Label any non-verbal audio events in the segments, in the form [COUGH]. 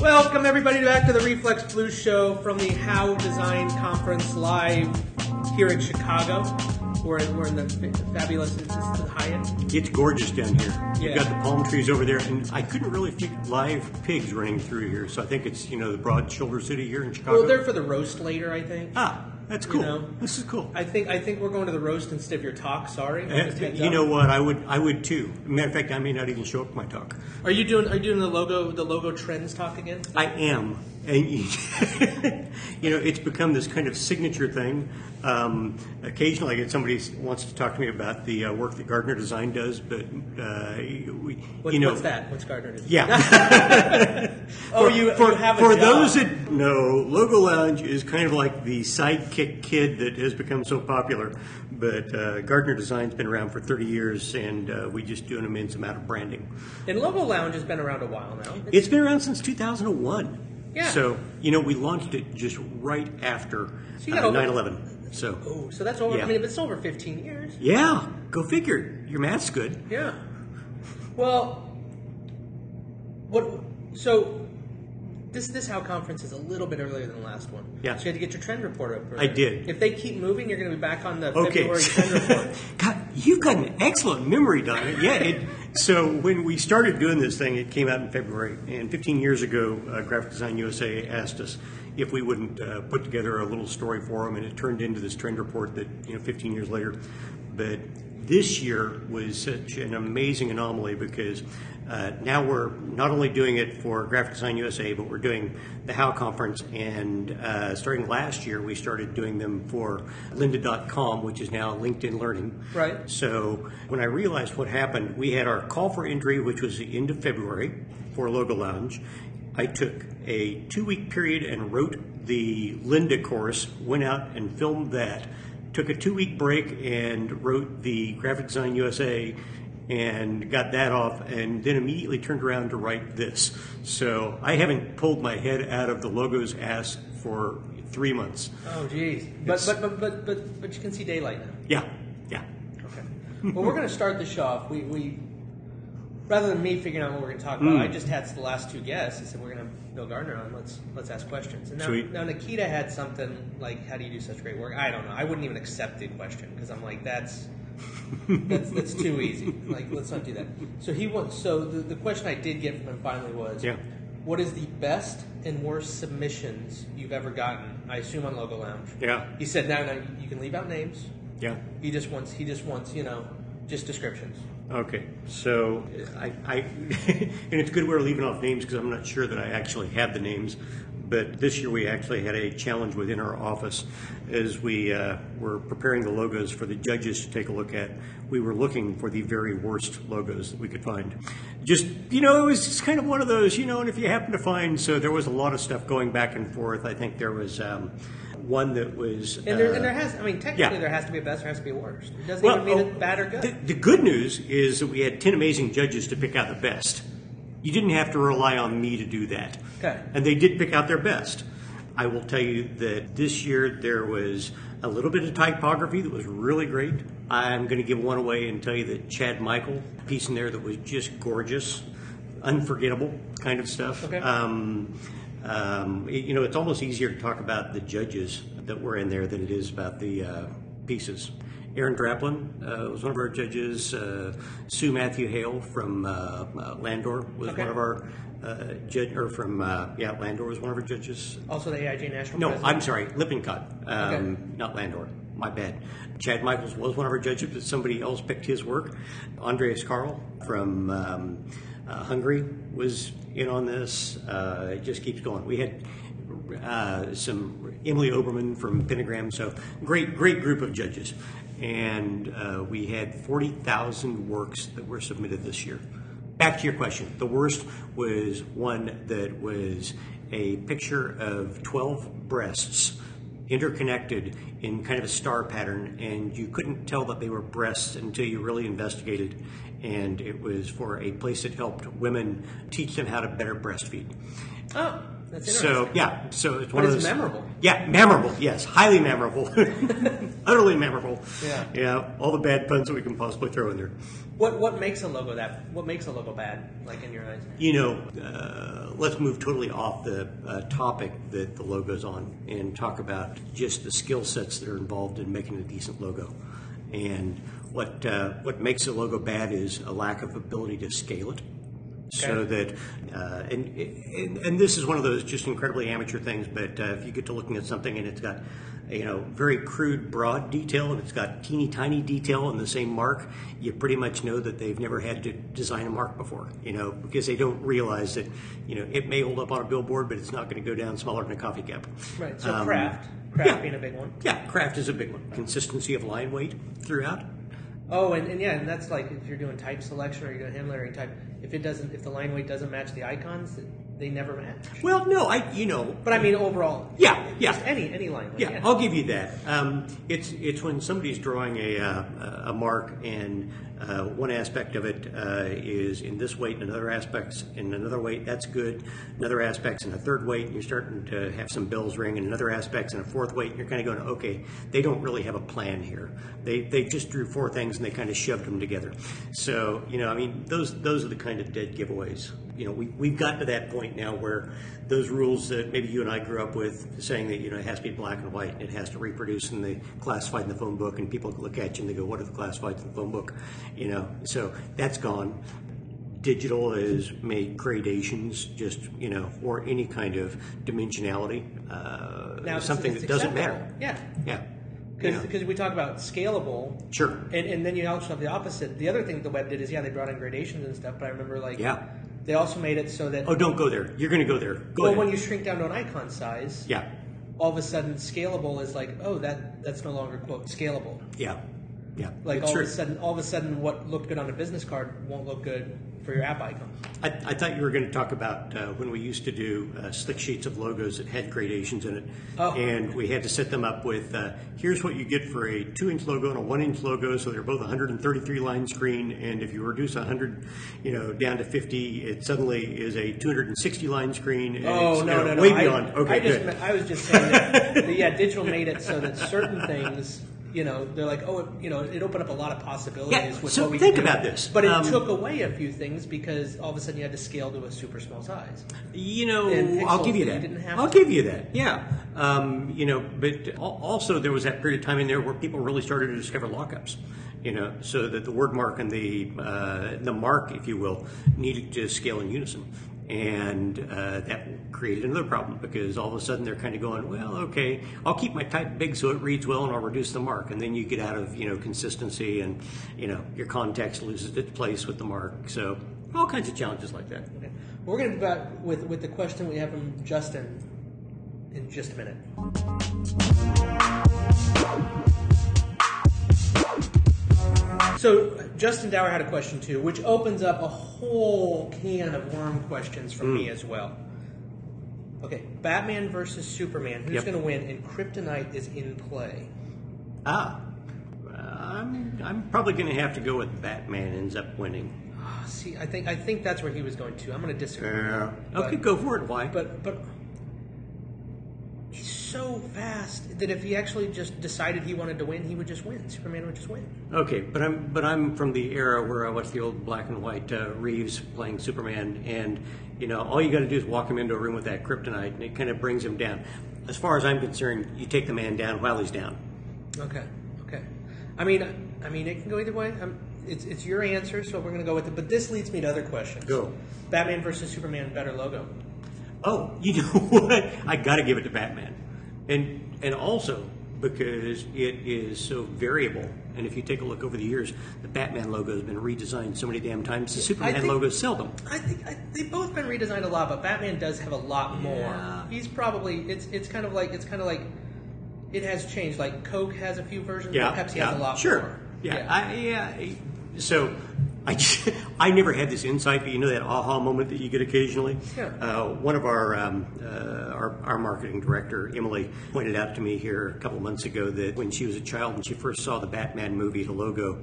Welcome everybody back to the Reflex Blue Show from the How Design Conference live here in Chicago. We're in, we're in the fabulous is this the Hyatt. It's gorgeous down here. Yeah. You've got the palm trees over there, and I couldn't really see live pigs running through here, so I think it's you know the broad shoulder city here in Chicago. Well, they're for the roast later, I think. ah, that's cool. know. This is cool. I think I think we're going to the roast instead of your talk. Sorry. Uh, you know what? I would I would too. Matter of fact, I may not even show up for my talk. Are you doing Are you doing the logo the logo trends talk again? I am, and [LAUGHS] you know, it's become this kind of signature thing. Um, occasionally, I get somebody wants to talk to me about the uh, work that Gardner Design does, but uh, we, What, you know, what's that? What's Gardner? Design? Yeah. [LAUGHS] [LAUGHS] Oh, you, for, you have a for job. those that know, Logo Lounge is kind of like the sidekick kid that has become so popular. But uh, Gardner Design's been around for 30 years, and uh, we just do an immense amount of branding. and Logo Lounge has been around a while now. It's been around since 2001. Yeah. So, you know, we launched it just right after So uh, over- 9 11. So, Oh, so that's over. Yeah. I mean, if it's over 15 years. yeah, go figure. Your math's good. Yeah. Well, what? So this this how conference is a little bit earlier than the last one. Yeah. So you had to get your trend report up. earlier. I did. If they keep moving, you're going to be back on the Okay. February trend report. [LAUGHS] God, you've got an excellent memory, Donna. Yeah. It, so when we started doing this thing, it came out in February, and 15 years ago, uh, Graphic Design USA asked us if we wouldn't uh, put together a little story for them, and it turned into this trend report that you know 15 years later. But this year was such an amazing anomaly because uh, now we're not only doing it for Graphic Design USA, but we're doing the How Conference. And uh, starting last year, we started doing them for lynda.com, which is now LinkedIn Learning. Right. So when I realized what happened, we had our call for entry, which was the end of February for Logo Lounge. I took a two week period and wrote the Lynda course, went out and filmed that, took a two week break and wrote the Graphic Design USA and got that off, and then immediately turned around to write this. So I haven't pulled my head out of the logo's ass for three months. Oh, geez. But but, but but but but you can see daylight now. Yeah, yeah. Okay. well, we're going to start the show off. We, we rather than me figuring out what we're going to talk about, Hmm. I just had the last two guests. I said we're going to have Bill Gardner on. Let's let's ask questions. And now, Sweet. now Nikita had something like, "How do you do such great work?" I don't know. I wouldn't even accept the question because I'm like, that's. that's, that's too easy. Like, let's not do that. So he wants. So the, the question I did get from him finally was, Yeah. what is the best and worst submissions you've ever gotten? I assume on Logo Lounge. Yeah. He said, "No, no, you can leave out names. Yeah. He just wants he just wants you know just descriptions. Okay, so I, I [LAUGHS] and it's good we're leaving off names because I'm not sure that I actually have the names. But this year we actually had a challenge within our office as we uh, were preparing the logos for the judges to take a look at. We were looking for the very worst logos that we could find. Just you know, it was just kind of one of those, you know. And if you happen to find, so there was a lot of stuff going back and forth. I think there was um, one that was And there, uh, and there has I mean technically yeah. there has to be a best, there has to be a worst. It doesn't well, even mean oh, it's bad or good. The, the good news is that we had 10 amazing judges to pick out the best. You didn't have to rely on me to do that. Okay. And they did pick out their best. I will tell you that this year there was a little bit of typography that was really great. I'm going to give one away and tell you that Chad Michael, piece in there that was just gorgeous, unforgettable kind of stuff. Okay. Um, um, it- you know, it's almost easier to talk about the judges that were in there than it is about the uh, pieces. Aaron Draplin uh, was one of our judges. Uh, Su Matthew Hale from uh, uh, Landor was Okay. one of our uh, judge, or from uh, yeah, Landor was one of our judges. also the AIGA National No, President. I'm sorry, Lippincott, um, Okay. not Landor. My bad. Chad Michaels was one of our judges, but somebody else picked his work. Andreas Carl from um, uh, Hungary was in on this. Uh, it just keeps going. We had uh, some Emily Oberman from Pentagram, so great, great group of judges. And uh, we had 40,000 works that were submitted this year. Back to your question. The worst was one that was a picture of 12 breasts interconnected in kind of a star pattern, and you couldn't tell that they were breasts until you really investigated. And it was for a place that helped women teach them how to better breastfeed. Oh, that's interesting. So yeah, so it's one But of it's those memorable. Yeah, memorable. Yes, highly memorable, [LAUGHS] utterly memorable. Yeah. yeah. All the bad puns that we can possibly throw in there. what what makes a logo that what makes a logo bad? Like in your eyes? You know, uh, let's move totally off the uh, topic that the logo's on and talk about just the skill sets that are involved in making a decent logo. And what uh, what makes a logo bad is a lack of ability to scale it. So that, uh, and, and and this is one of those just incredibly amateur things. But uh, if you get to looking at something and it's got, you know, very crude, broad detail, and it's got teeny tiny detail in the same mark, you pretty much know that they've never had to design a mark before. You know, because they don't realize that, you know, it may hold up on a billboard, but it's not going to go down smaller than a coffee cup. Right. So Um, craft, craft yeah. being a big one. Yeah, craft is a big one. Consistency of line weight throughout. Oh, and, and yeah, and that's like if you're doing type selection or you're doing hand lettering type. If it doesn't, if the line weight doesn't match the icons, they never match. Well, no, I, you know, But I mean, overall, Yeah, yeah. just any any line weight. Yeah, I'll give you that. Um, it's it's when somebody's drawing a uh, a mark, and uh, one aspect of it uh, is in this weight, and another aspects in another weight. That's good. Another aspects in a third weight, and you're starting to have some bells ring, and another aspects in a fourth weight. And you're kind of going, okay, they don't really have a plan here. They they just drew four things and they kind of shoved them together. So you know, I mean, those those are the kind of dead giveaways. You know, we we've gotten to that point now where those rules that maybe you and I grew up with, saying that you know it has to be black and white, and it has to reproduce in the classified in the phone book, and people look at you and they go, "What are the classifieds in the phone book?" You know, so that's gone. Digital has made gradations, just you know, or any kind of dimensionality, uh, Now, something it's that doesn't acceptable. matter. Yeah, Yeah, because You know. we talk about scalable. Sure. And, and then you also have the opposite. The other thing the web did is yeah, they brought in gradations and stuff. But I remember like Yeah. they also made it so that Oh, don't go there. You're going to go there. Go well, ahead. when you shrink down to an icon size, yeah, all of a sudden scalable is like oh that that's no longer quote scalable. yeah, yeah. Like all true. of a sudden, all of a sudden, what looked good on a business card won't look good for your app icon. I, I thought you were going to talk about uh, when we used to do uh, slick sheets of logos that had gradations in it, Oh. and we had to set them up with uh, here's what you get for a two-inch logo and a one-inch logo, so they're both 133 line screen, and if you reduce 100, you know, down to 50, it suddenly is a 260 line screen. And Oh no, no, no! way I, beyond. Okay, I just. I was just saying that, that, yeah, [LAUGHS] digital made it so that certain things, you know, they're like, oh, it, you know, it opened up a lot of possibilities Yeah, with so what we think about this. But it Um, took away a few things because all of a sudden you had to scale to a super small size. You know, I'll give you that you didn't have I'll to. give you that. Yeah. Um, you know, but also there was that period of time in there where people really started to discover lockups. You know, so that the word mark and the uh, the mark, if you will, needed to scale in unison, and uh, that created another problem because all of a sudden they're kind of going, well, okay, I'll keep my type big so it reads well, and I'll reduce the mark, and then you get out of you know consistency, and you know your context loses its place with the mark. So all kinds of challenges like that. Okay. We're going to be back with with the question we have from Justin in just a minute. So Justin Dower had a question too, which opens up a whole can of worm questions for me as well. Okay, Batman versus Superman. Who's Yep. going to win? And Kryptonite is in play. Ah, I'm, I'm probably going to have to go with Batman ends up winning. Ah, See, I think I think that's where he was going to. I'm going to disagree. Yeah. Okay, go for it. Why? But but he's so fast that if he actually just decided he wanted to win, he would just win. Superman would just win. okay, but I'm but I'm from the era where I watched the old black and white uh, Reeves playing Superman, and you know all you got to do is walk him into a room with that kryptonite, and it kind of brings him down. As far as I'm concerned, you take the man down while he's down. Okay, okay. I mean, I mean, it can go either way. I'm, it's it's your answer, so we're going to go with it. But this leads me to other questions. Go. Batman versus Superman, better logo. Oh, you know [LAUGHS] what? I got to give it to Batman, and and also because it is so variable. And if you take a look over the years, the Batman logo has been redesigned so many damn times. The Superman think- logo seldom. I think I, they've both been redesigned a lot, but Batman does have a lot more. Yeah. He's probably it's it's kind of like it's kind of like it has changed. Like Coke has a few versions, Yeah, but Pepsi yeah, has a lot sure. more. Yeah, I, yeah. So I, I never had this insight, but you know that aha moment that you get occasionally. Yeah. Uh, one of our, um, uh, our our marketing director Emily pointed out to me here a couple months ago that when she was a child and she first saw the Batman movie, the logo.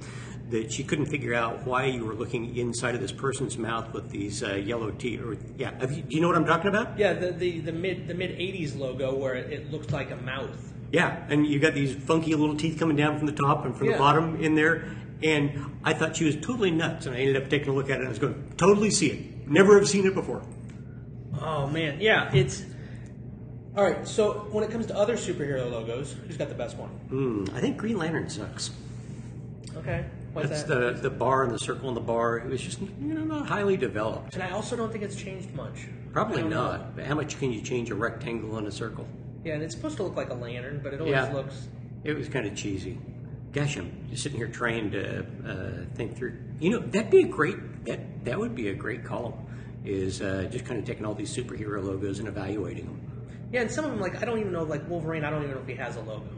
That she couldn't figure out why you were looking inside of this person's mouth with these uh, yellow teeth. Or yeah, you, do you know what I'm talking about? Yeah, the, the, the mid the mid '80s logo where it, it looked like a mouth. Yeah, and you got these funky little teeth coming down from the top and from Yeah. the bottom in there. And I thought she was totally nuts, and I ended up taking a look at it and I was going, totally see it. Never have seen it before. Oh man, yeah, it's all right. So when it comes to other superhero logos, who's got the best one? Hmm, I think Green Lantern sucks. Okay, what's That's that? the the bar and the circle and the bar. It was just you know not highly developed. and I also don't think it's changed much. Probably don't know. But how much can you change a rectangle and a circle? Yeah, and it's supposed to look like a lantern, but it always Yeah. looks. It was kind of cheesy. Gosh, I'm just sitting here trying to uh, think through. You know, that'd be a great. That that would be a great column. Is uh, just kind of taking all these superhero logos and evaluating them. Yeah, and some of them like I don't even know like Wolverine. I don't even know if he has a logo.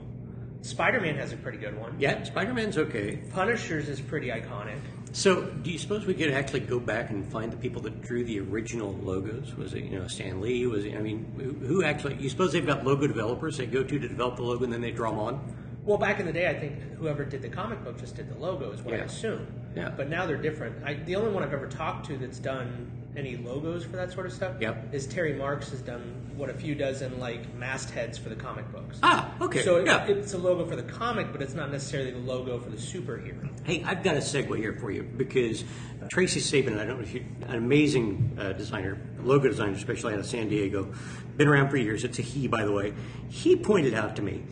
Spider Man has a pretty good one. Yeah, Spider Man's okay. Punisher's is pretty iconic. So, do you suppose we could actually go back and find the people that drew the original logos? Was it you know Stan Lee? Was it? I mean, who- who actually? You suppose they've got logo developers they go to to develop the logo and then they draw them on? Well, back in the day, I think whoever did the comic book just did the logo, is what I assume. Yeah. But now they're different. I, the only one I've ever talked to that's done any logos for that sort of stuff Yep. is Terry Marks has done what a few dozen like mastheads for the comic books. Ah, okay. So it, yeah. it's a logo for the comic, but it's not necessarily the logo for the superhero. Hey, I've got a segue here for you because Tracy Sabin, I don't know if you, an amazing uh, designer, logo designer, especially out of San Diego, been around for years. It's a he, by the way. He pointed out to me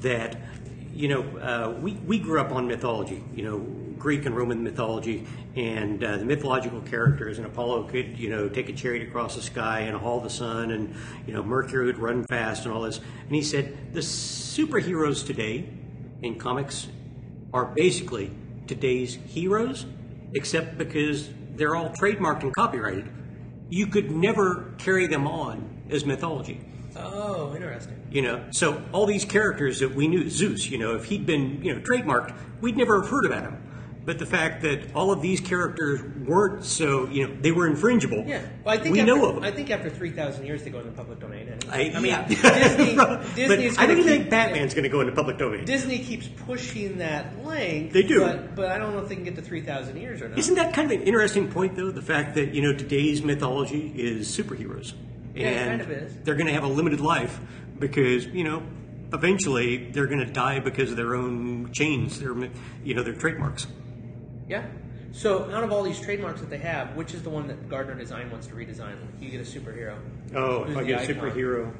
that, you know, uh, we, we grew up on mythology, you know, Greek and Roman mythology, and uh, the mythological characters, and Apollo could, you know, take a chariot across the sky and haul the sun, and, you know, Mercury would run fast and all this. And he said, the superheroes today in comics are basically today's heroes, except because they're all trademarked and copyrighted. You could never carry them on as mythology. Oh, interesting. You know, so all these characters that we knew, Zeus, you know, if he'd been, you know, trademarked, we'd never have heard about him. But the fact that all of these characters weren't so, you know, they were infringible. Yeah, well, I think we after, know of them. I think after three thousand years they go into public domain. Anyway. I, mean, yeah. Disney, [LAUGHS] Disney's I don't gonna think keep- Batman's going to go into public domain. Disney keeps pushing that length. They do. but, but I don't know if they can get to three thousand years or not. Isn't that kind of an interesting point, though? The fact that you know today's mythology is superheroes, Yeah, it and kind of is. they're going to have a limited life because you know eventually they're going to die because of their own chains, their you know their trademarks. Yeah. So out of all these trademarks that they have, which is the one that Gardner Design wants to redesign? You get a superhero. Oh, Who's if I get a icon? superhero.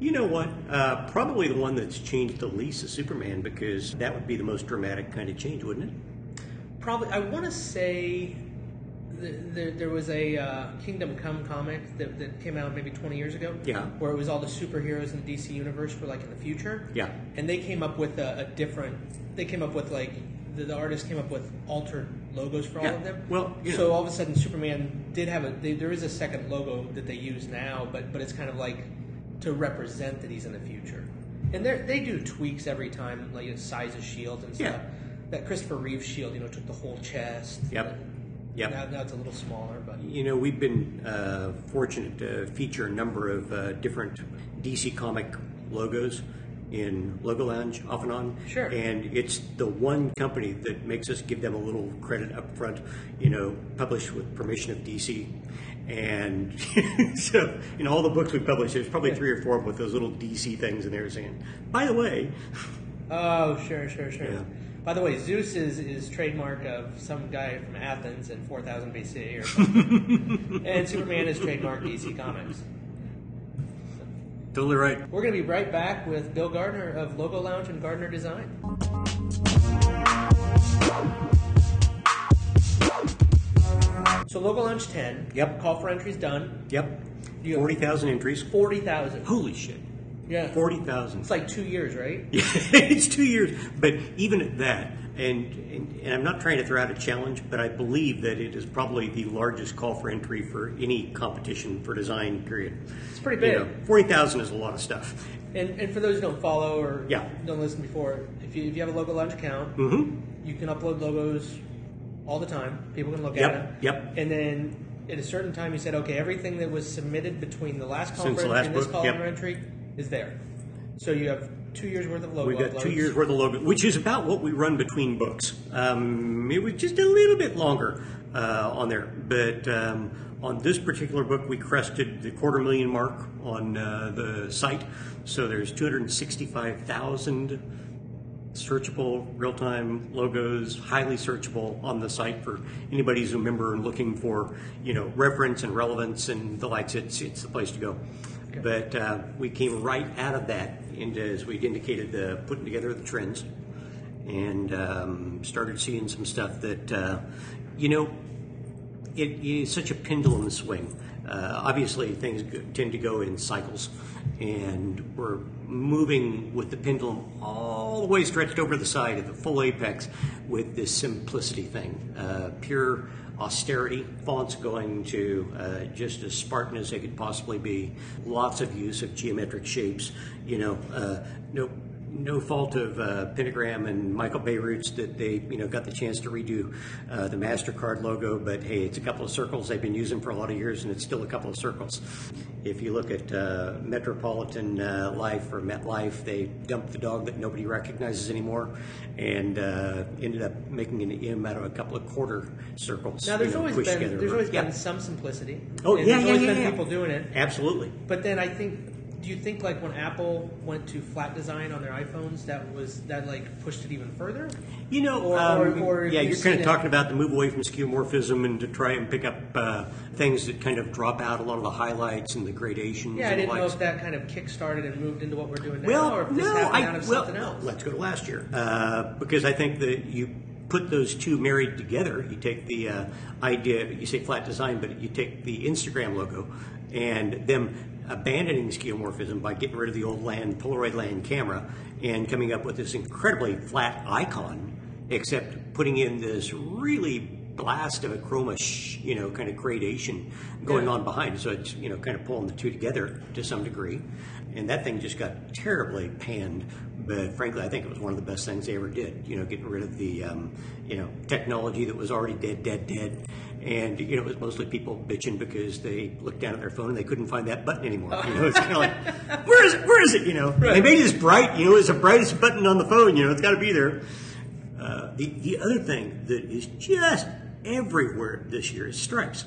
You know what? Uh, probably the one that's changed the least is Superman because that would be the most dramatic kind of change, wouldn't it? Probably, I want to say th th there was a uh, Kingdom Come comic that, that came out maybe 20 years ago. Yeah. Where it was all the superheroes in the DC universe for like in the future. Yeah. And they came up with a, a different. They came up with like the, the artist came up with altered logos for all Yeah. of them. Well, you so all of a sudden Superman did have a. They, there is a second logo that they use now, but but it's kind of like to represent that he's in the future. And they they do tweaks every time, like the size of shield and stuff. Yeah. That Christopher Reeve shield, you know, took the whole chest. Yep. Yep. Now, now it's a little smaller, but You know, we've been uh, fortunate to feature a number of uh, different DC comic logos in Logo Lounge off and on. Sure. And it's the one company that makes us give them a little credit up front, you know, published with permission of DC. And [LAUGHS] so, in all the books we publish, there's probably three or four with those little DC things in there saying, by the way, oh, sure, sure, sure. Yeah. By the way, Zeus is, is trademark of some guy from Athens in 4000 BC or [LAUGHS] something. and Superman is trademark DC Comics. totally right. We're going to be right back with Bill Gardner of Logo Lounge and Gardner Design. So Logo Lounge 10. Yep. Call for entries done. Yep. 40,000 entries. 40,000. Holy shit. Yeah. 40,000. It's like two years, right? [LAUGHS] Yeah, it's two years. But even at that, and, and, and I'm not trying to throw out a challenge, but I believe that it is probably the largest call for entry for any competition for design, period. It's pretty big. You know, 40,000 is a lot of stuff. And, and for those who don't follow or Yeah. don't listen before, if you, if you have a Logo Lounge account, Mm-hmm. you can upload logos all the time. People can look Yep, at them. yep. And then at a certain time, you said, okay, everything that was submitted between the last for the last and this book, call yep. for entry is there. So you have two years worth of logo We've got two years worth of logo, which is about what we run between books. Um, it was just a little bit longer uh, on there, but um, on this particular book, we crested the quarter million mark on uh, the site. So there's 265,000 searchable, real time logos, highly searchable on the site for anybody who's a member and looking for you know reference and relevance and the likes. It's it's the place to go. Okay. But uh, we came right out of that into, as we'd indicated, the putting together the trends and um, started seeing some stuff that uh, you know it is such a pendulum swing. Uh, obviously, things tend to go in cycles, and we're moving with the pendulum all the way stretched over the side at the full apex with this simplicity thing. Uh, pure austerity, fonts going to uh, just as Spartan as they could possibly be, lots of use of geometric shapes, you know, uh, no fault of uh, Pentagram and Michael Bierut that they you know got the chance to redo uh, the Mastercard logo, but hey, it's a couple of circles they've been using for a lot of years, and it's still a couple of circles. If you look at uh, Metropolitan uh, Life or MetLife, they dumped the dog that nobody recognizes anymore, and uh, ended up making an M out of a couple of quarter circles. Now, there's you know, always been together. there's always Yeah. been some simplicity. Oh yeah, there's yeah, always yeah, been yeah. people doing it. Absolutely. But then I think, do you think like when Apple went to flat design on their iPhones, that was that like pushed it even further? You know, Or- um, or- or yeah, you're kind of it- talking about the move away from skeuomorphism and to try and pick up uh, things that kind of drop out a lot of the highlights and the gradations. Yeah, I didn't know if that kind of kick-started and moved into what we're doing now, Well, or if this no, happened I out of well, something else. let's go to last year uh, because I think that you put those two married together. You take the uh, idea, you say flat design, but you take the Instagram logo and them abandoning skeuomorphism by getting rid of the old land Polaroid land camera and coming up with this incredibly flat icon, except putting in this really blast of a chroma, sh- you know, kind of gradation going Yeah. on behind. So it's you know kind of pulling the two together to some degree, and that thing just got terribly panned. But frankly, I think it was one of the best things they ever did. You know, getting rid of the um, you know technology that was already dead, dead, dead. And you know, it was mostly people bitching because they looked down at their phone and they couldn't find that button anymore. You know, it's kind of like, [LAUGHS] where is it? Where is it? You know, they made it as bright. You know, it's the brightest button on the phone. You know, it's got to be there. Uh, the, the other thing that is just everywhere this year is stripes.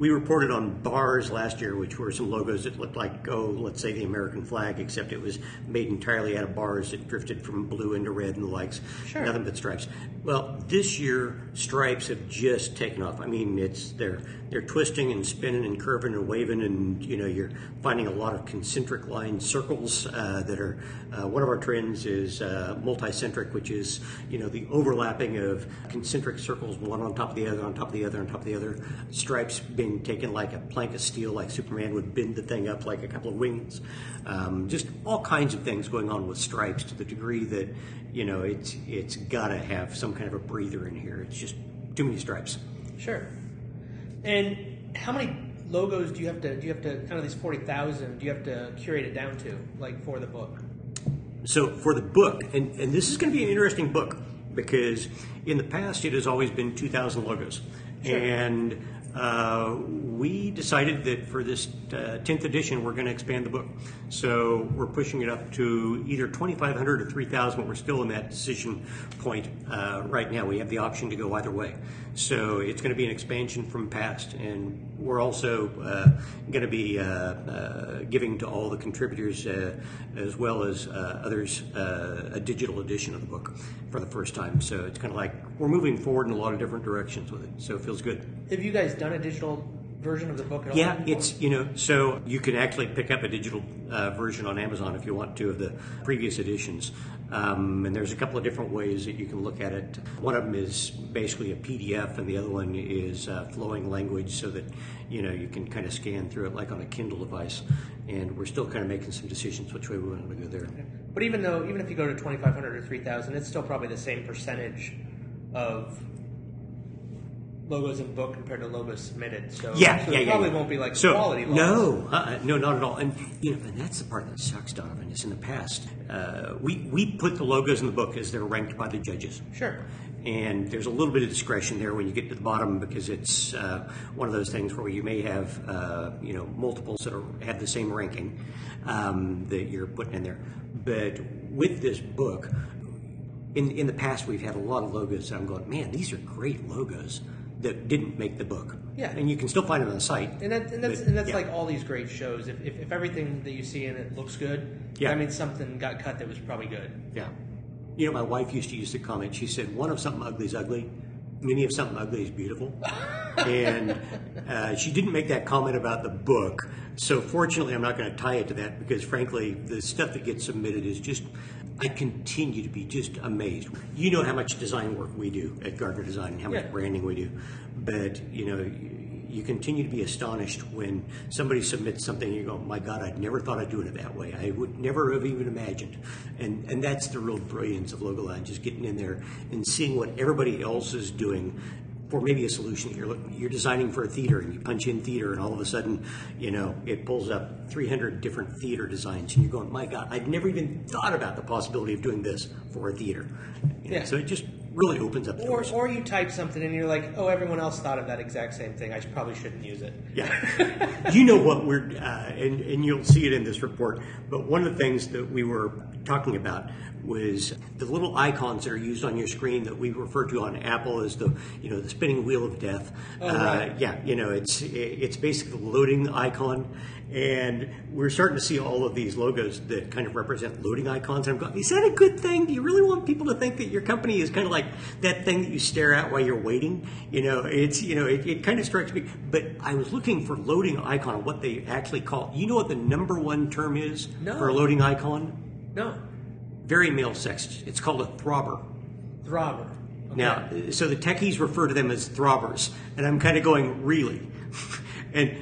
We reported on bars last year, which were some logos that looked like, oh, let's say the American flag, except it was made entirely out of bars that drifted from blue into red and the likes. Sure. Nothing but stripes. Well, this year stripes have just taken off. I mean, it's they're they're twisting and spinning and curving and waving, and you know you're finding a lot of concentric line circles uh, that are. Uh, one of our trends is uh, multicentric, which is you know the overlapping of concentric circles, one on top of the other, on top of the other, on top of the other. Stripes being taken like a plank of steel, like Superman would bend the thing up like a couple of wings. Um, just all kinds of things going on with stripes to the degree that you know it's it's got to have some kind of a breather in here. It's just too many stripes. Sure. And how many logos do you have to do you have to kind of these forty thousand? Do you have to curate it down to like for the book? So for the book, and, and this is going to be an interesting book because in the past it has always been 2,000 logos. Sure. And uh, we decided that for this uh, 10th edition, we're going to expand the book. So we're pushing it up to either 2,500 or 3,000, but we're still in that decision point uh, right now. We have the option to go either way. So it's going to be an expansion from past, and we're also uh, going to be uh, giving to all the contributors, as well as others, a digital edition of the book for the first time. So it's kind of like we're moving forward in a lot of different directions with it. So it feels good. Have you guys done a digital version of the book at? Yeah, before? it's you know, so you can actually pick up a digital uh, version on Amazon if you want to of the previous editions, um, and there's a couple of different ways that you can look at it. One of them is basically a PDF, and the other one is uh, flowing language, so that you know you can kind of scan through it like on a Kindle device. And we're still kind of making some decisions which way we want to go there. But even though even if you go to twenty five hundred or three thousand, it's still probably the same percentage of logos in book compared to logos submitted. So Yeah, so yeah, it yeah. probably yeah. won't be like so, quality loss. No, uh, no, not at all. And you know, and that's the part that sucks, Donovan. Is in the past, uh, we we put the logos in the book as they're ranked by the judges. Sure. And there's a little bit of discretion there when you get to the bottom because it's uh, one of those things where you may have uh, you know multiples that are, have the same ranking um, that you're putting in there. But with this book, in in the past we've had a lot of logos that I'm going, man, these are great logos that didn't make the book. Yeah. And you can still find them on the site. And, that, and that's But, and that's yeah. like all these great shows. If, if, if everything that you see in it looks good, Yeah. that means something got cut that was probably good. Yeah. You know, my wife used to use the comment. She said, "One of something ugly is ugly. Many of something ugly is beautiful." [LAUGHS] and uh, she didn't make that comment about the book. So fortunately, I'm not going to tie it to that because, frankly, the stuff that gets submitted is just. I continue to be just amazed. You know how much design work we do at Gardner Design and how much Yeah. branding we do, but you know. You continue to be astonished when somebody submits something and you go, "My God, I'd never thought I'd do it that way. I would never have even imagined." And and that's the real brilliance of Logo Lounge, just getting in there and seeing what everybody else is doing for maybe a solution. You're look- you're designing for a theater, and you punch in theater, and all of a sudden, you know, it pulls up 300 different theater designs, and you're going, "My God, I'd never even thought about the possibility of doing this for a theater." You know, Yeah. So it just really opens up Or, doors. or you type something and you're like, oh, everyone else thought of that exact same thing. I probably shouldn't use it. Yeah. [LAUGHS] you know what we're, uh, and, and you'll see it in this report, but one of the things that we were talking about was the little icons that are used on your screen that we refer to on Apple as the, you know, the spinning wheel of death. Oh, right. uh, yeah, you know, it's, it's basically the loading icon. And we're starting to see all of these logos that kind of represent loading icons. And I'm going, is that a good thing? Do you really want people to think that your company is kind of like that thing that you stare at while you're waiting? You know, it's, you know, it, it kind of strikes me. But I was looking for loading icon, what they actually call, you know what the number one term is No. for a loading icon? No. Very male sex. It's called a throbber. Throbber. Okay. Now, so the techies refer to them as throbbers, and I'm kind of going, really? [LAUGHS] and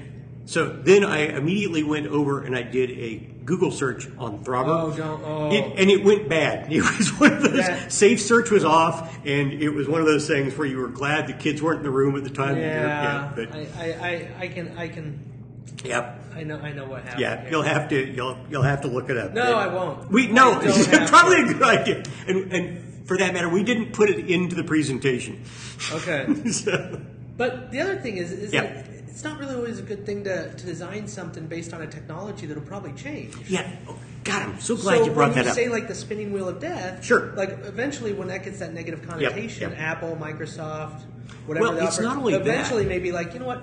so then I immediately went over and I did a Google search on throbber. Oh, don't- oh. It, and it went bad. [LAUGHS] It was one of those, That- safe search was off, and it was one of those things where you were glad the kids weren't in the room at the time. that you were- Yeah. but, I, I, I, I can, I can, yep. I know, I know what happened. Yeah, here. you'll have to you'll you'll have to look it up. No, And I won't. We no, I [LAUGHS] probably to. a good idea. And and for that matter, we didn't put it into the presentation. Okay. [LAUGHS] so, But the other thing is, is Yeah. that it's not really always a good thing to, to design something based on a technology that'll probably change. yeah, oh, God, I'm so glad so you brought when that you up. say like the spinning wheel of death, Sure. Like eventually, when that gets that negative connotation, yep. Apple, Microsoft, whatever. Well, it's offer, not only that. Mm-hmm. eventually maybe like you know what.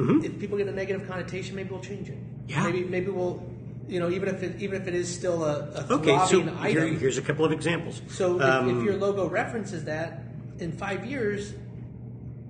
If people get a negative connotation, maybe we'll change it. Yeah. Maybe maybe we'll, you know, even if it even if it is still a, a okay, so throbbing here, here's a couple of examples. so if, Um, if your logo references that in five years,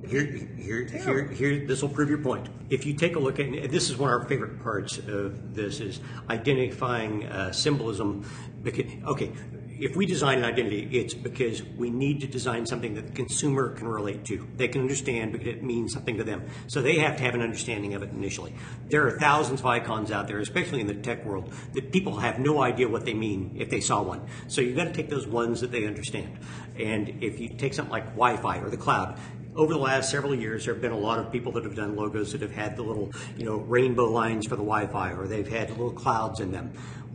Here, here, here, here. This will prove your point. If you take a look at, this is one of our favorite parts of this is identifying uh, symbolism. Because, okay, if we design an identity, it's because we need to design something that the consumer can relate to. They can understand because it means something to them. So they have to have an understanding of it initially. There are thousands of icons out there, especially in the tech world, that people have no idea what they mean if they saw one. So you've got to take those ones that they understand. And if you take something like Wi-Fi or the cloud, over the last several years, there have been a lot of people that have done logos that have had the little, you know, rainbow lines for the Wi-Fi, or they've had little clouds in them.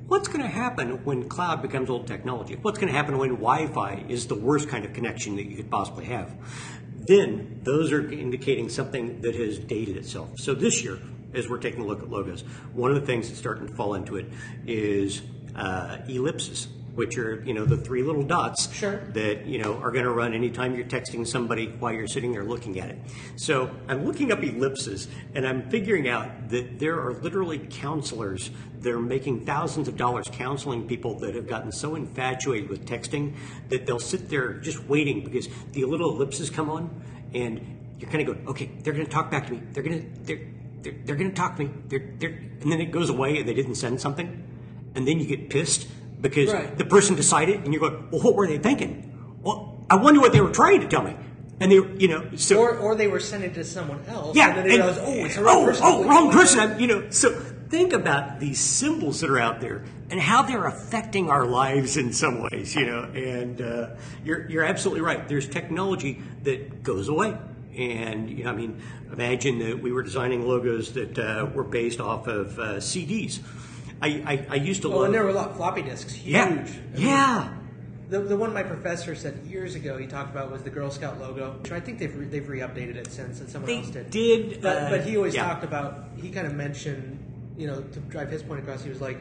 What's going to happen when cloud becomes old technology? What's going to happen when Wi-Fi is the worst kind of connection that you could possibly have? Then those are indicating something that has dated itself. So this year, as we're taking a look at logos, one of the things that's starting to fall into it is uh, ellipses, which are you know the three little dots Sure. that you know are going to run anytime you're texting somebody while you're sitting there looking at it. So I'm looking up ellipses and I'm figuring out that there are literally counselors that are making thousands of dollars counseling people that have gotten so infatuated with texting that they'll sit there just waiting because the little ellipses come on and you're kind of going, okay, they're going to talk back to me. They're going to they're they're, they're going to talk to me. They're, they're, and then it goes away and they didn't send something, and then you get pissed because Right. the person decided, and you're going, well, what were they thinking? Well, I wonder what they were trying to tell me. And they, you know, so or or they were sending it to someone else. yeah, and they realized, oh, it's the oh, wrong person. oh, wrong person. I'm, you know, so think about these symbols that are out there and how they're affecting our lives in some ways. You know, and uh, you're you're absolutely right. There's technology that goes away. And you know, I mean, imagine that we were designing logos that uh, were based off of uh, CDs. I, I, I used to Oh, love. and there were a lot floppy disks, huge. yeah, I mean, yeah. The, the one my professor said years ago he talked about was the Girl Scout logo, which I think they've re, they've re-updated it since, and someone They else did. did, but, uh, but he always yeah. talked about. He kind of mentioned, you know, to drive his point across. He was like,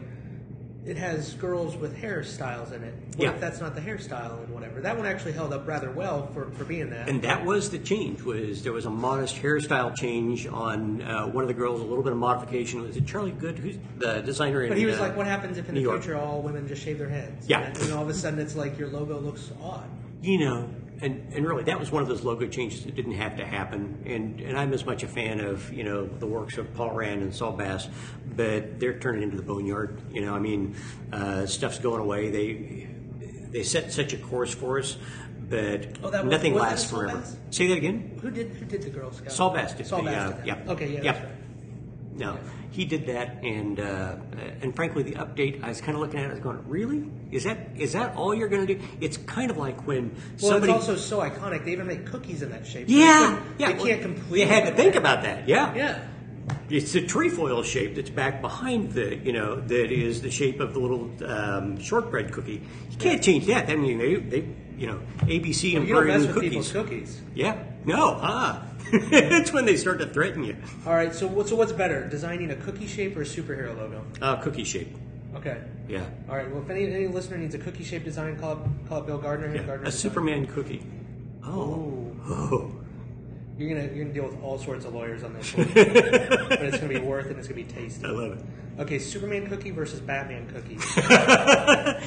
it has girls with hairstyles in it. What Yeah. if that's not the hairstyle and whatever? That one actually held up rather well for, for being that. And that was the change. Was there was a modest hairstyle change on uh, one of the girls, a little bit of modification. Was it Charlie Good, who's the designer? but in, he was uh, like, what happens if in New the York. future all women just shave their heads? Yeah. And, and all of a sudden it's like your logo looks odd. you know, and, and really that was one of those logo changes that didn't have to happen. And and I'm as much a fan of you know the works of Paul Rand and Saul Bass, but they're turning into the boneyard. You know, I mean, uh, stuff's going away. They they set such a course for us, but Oh, was- nothing lasts forever. Bass? Say that again. Who did who did the Girl Scout? Saul Bass did Saul the, Bass uh, did yeah. Okay, yeah, Yeah. right. No, he did that, and uh, and frankly, the update I was kind of looking at it, I was going, really? Is that is that all you're going to do? It's kind of like when Well, somebody. it's also so iconic. They even make cookies in that shape. Yeah, they yeah. They well, can't completely. You had to think about that. Yeah, Yeah. It's the trefoil shape that's back behind the, you know, that is the shape of the little um, shortbread cookie. You can't change that. I mean, they, they you know, ABC and You don't mess with people's cookies. cookies. Yeah, no, huh? [LAUGHS] it's when they start to threaten you. All right. So what? So what's better, designing a cookie shape or a superhero logo? Uh, cookie shape. Okay. Yeah. All right. Well, if any, any listener needs a cookie shape design, call up, call up Bill Gardner. yeah. Gardner A Design. Superman cookie. Oh. oh. You're gonna you're gonna deal with all sorts of lawyers on this, [LAUGHS] one. but it's gonna be worth it. and It's gonna be tasty. I love it. Okay, Superman cookie versus Batman cookie. [LAUGHS]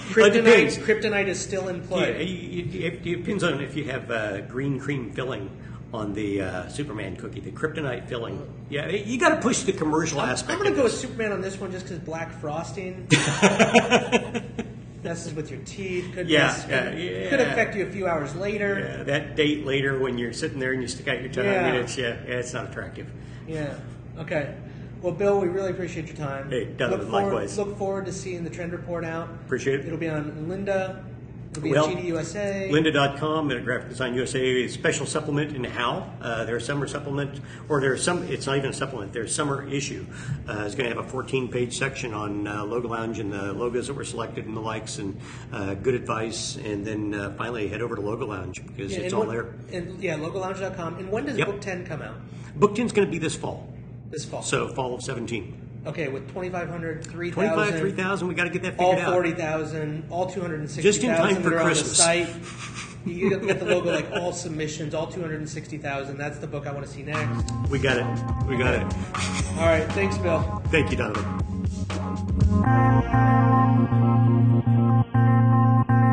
Kryptonite, kryptonite is still in Yeah, play. it, it, it depends on if you have uh, green cream filling on the uh, Superman cookie, the kryptonite filling. Yeah, you got to push the commercial I'm, aspect. I'm gonna go with. Superman on this one just because black frosting [LAUGHS] messes with your teeth. Could Yeah, mess- yeah, could, yeah. could affect you a few hours later. Yeah, that date later when you're sitting there and you stick out your tongue, Yeah. I mean, it's, yeah, yeah, it's not attractive. Yeah. Okay. Well, Bill, we really appreciate your time. Hey, Donovan, look forward, likewise. Look forward to seeing the trend report out. Appreciate it. It'll be on Lynda. It'll be Well, on GDUSA. Lynda.com and Graphic Design USA a special supplement in HOW. Uh, their summer supplement, or there's some, it's not even a supplement, their summer issue uh, is going to have a 14 page section on uh, Logo Lounge and the logos that were selected and the likes and uh, good advice. And then uh, finally head over to Logo Lounge because Yeah, it's all when- there. And yeah, logolounge.com. And when does Yep. Book 10 come out? Book 10 is going to be this fall. This fall. So fall of 17. Okay, with 2,500, 25, 3,000, 3,000, we got to get that all figured out. 40,000, all 260,000 Just in time for that are on the Christmas. site. You get get the logo like all submissions, all 260,000. That's the book I want to see next. We got it. We got it. All right, thanks, Bill. Thank you, Donovan.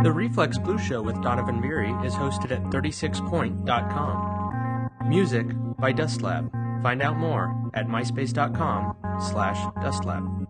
The Reflex Blue Show with Donovan Beery is hosted at 36point.com. Music by Dustlab. Find out more at myspace.com slash dustlab.